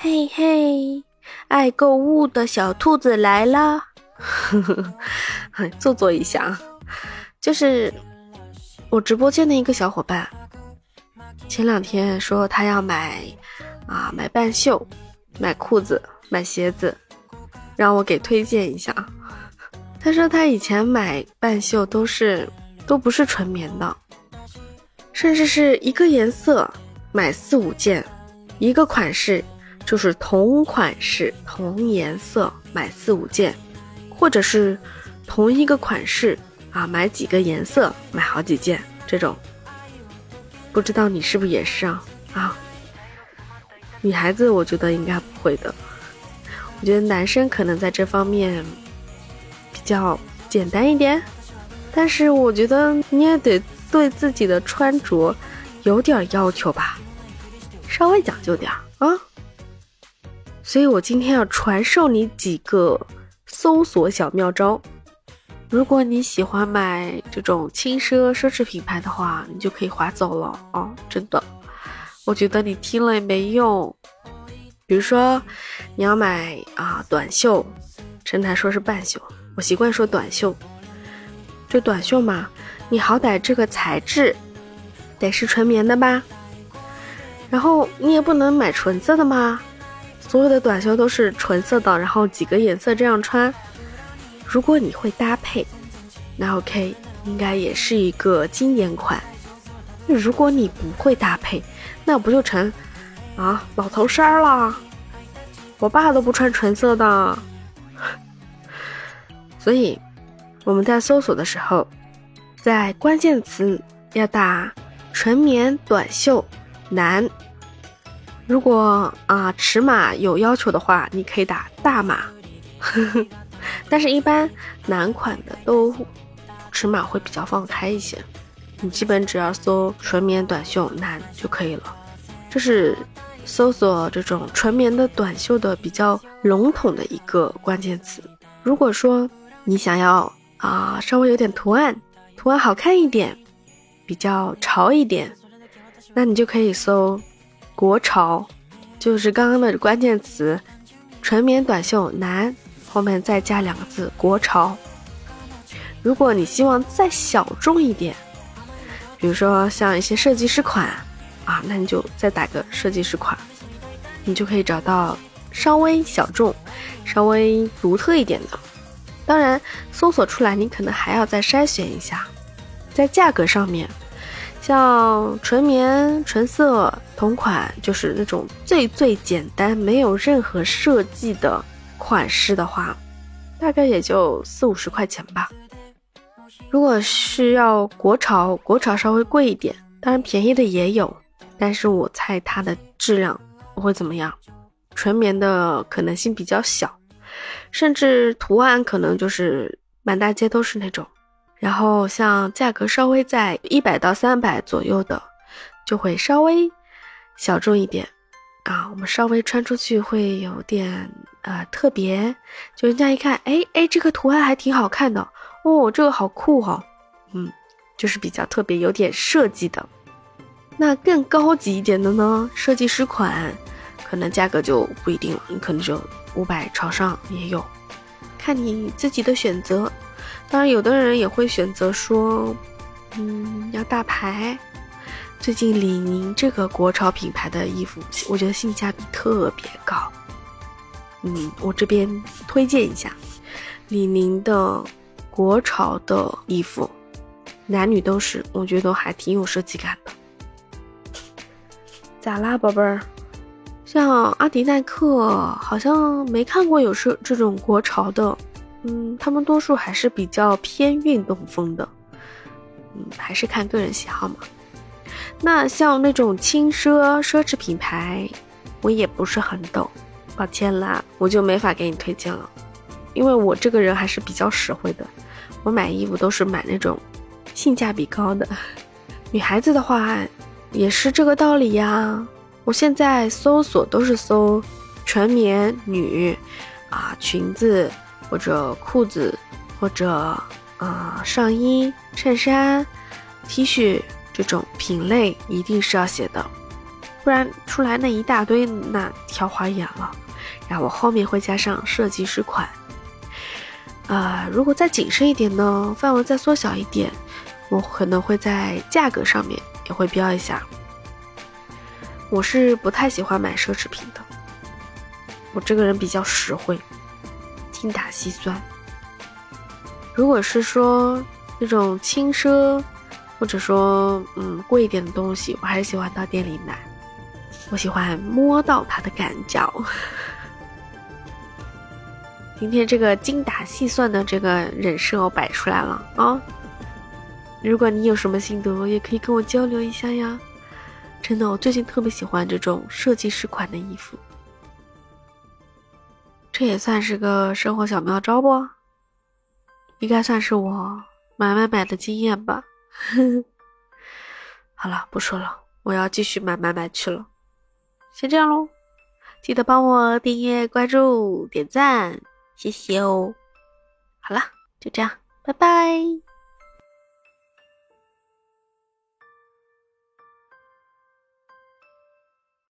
嘿嘿，爱购物的小兔子来啦！呵呵，做作一下，就是我直播间的一个小伙伴，前两天说他要买啊买半袖，买裤子，买鞋子，让我给推荐一下。他说他以前买半袖都是都不是纯棉的，甚至是一个颜色买四五件，一个款式就是同款式同颜色买四五件，或者是同一个款式啊买几个颜色买好几件这种。不知道你是不是也是啊？啊，女孩子我觉得应该不会的，我觉得男生可能在这方面比。较简单一点，但是我觉得你也得对自己的穿着有点要求吧，稍微讲究点啊。所以我今天要传授你几个搜索小妙招。如果你喜欢买这种轻奢奢侈品牌的话，你就可以划走了啊！真的，我觉得你听了也没用。比如说，你要买啊短袖，陈台说是半袖。我习惯说短袖，这短袖嘛，你好歹这个材质得是纯棉的吧？然后你也不能买纯色的吗？所有的短袖都是纯色的，然后几个颜色这样穿。如果你会搭配，那 OK，应该也是一个经典款。如果你不会搭配，那不就成啊老头衫了？我爸都不穿纯色的。所以，我们在搜索的时候，在关键词要打“纯棉短袖男”。如果啊尺码有要求的话，你可以打大码。但是，一般男款的都尺码会比较放开一些。你基本只要搜“纯棉短袖男”就可以了。这是搜索这种纯棉的短袖的比较笼统的一个关键词。如果说，你想要啊，稍微有点图案，图案好看一点，比较潮一点，那你就可以搜“国潮”，就是刚刚的关键词“纯棉短袖男”，后面再加两个字“国潮”。如果你希望再小众一点，比如说像一些设计师款啊，那你就再打个设计师款，你就可以找到稍微小众、稍微独特一点的。当然，搜索出来你可能还要再筛选一下，在价格上面，像纯棉、纯色同款，就是那种最最简单、没有任何设计的款式的话，大概也就四五十块钱吧。如果是要国潮，国潮稍微贵一点，当然便宜的也有，但是我猜它的质量会怎么样，纯棉的可能性比较小。甚至图案可能就是满大街都是那种，然后像价格稍微在一百到三百左右的，就会稍微小众一点啊。我们稍微穿出去会有点呃特别，就人家一看，哎哎，这个图案还挺好看的哦，这个好酷哦，嗯，就是比较特别，有点设计的。那更高级一点的呢，设计师款，可能价格就不一定了，你可能就。五百朝上也有，看你自己的选择。当然，有的人也会选择说，嗯，要大牌。最近李宁这个国潮品牌的衣服，我觉得性价比特别高。嗯，我这边推荐一下李宁的国潮的衣服，男女都是，我觉得还挺有设计感的。咋啦，宝贝儿？像阿迪耐克，好像没看过有是这种国潮的，嗯，他们多数还是比较偏运动风的，嗯，还是看个人喜好嘛。那像那种轻奢奢侈品牌，我也不是很懂，抱歉啦，我就没法给你推荐了，因为我这个人还是比较实惠的，我买衣服都是买那种性价比高的。女孩子的话，也是这个道理呀。我现在搜索都是搜纯棉女啊裙子或者裤子或者啊上衣衬衫 T 恤这种品类一定是要写的，不然出来那一大堆那挑花眼了。然后我后面会加上设计师款。啊，如果再谨慎一点呢，范围再缩小一点，我可能会在价格上面也会标一下。我是不太喜欢买奢侈品的，我这个人比较实惠，精打细算。如果是说那种轻奢，或者说嗯贵一点的东西，我还是喜欢到店里买，我喜欢摸到它的感觉。今天这个精打细算的这个人设我摆出来了啊！如果你有什么心得，也可以跟我交流一下呀。真的，我最近特别喜欢这种设计师款的衣服，这也算是个生活小妙招不？应该算是我买买买的经验吧。好了，不说了，我要继续买买买去了。先这样喽，记得帮我订阅、关注、点赞。谢谢哦，好了，就这样，拜拜。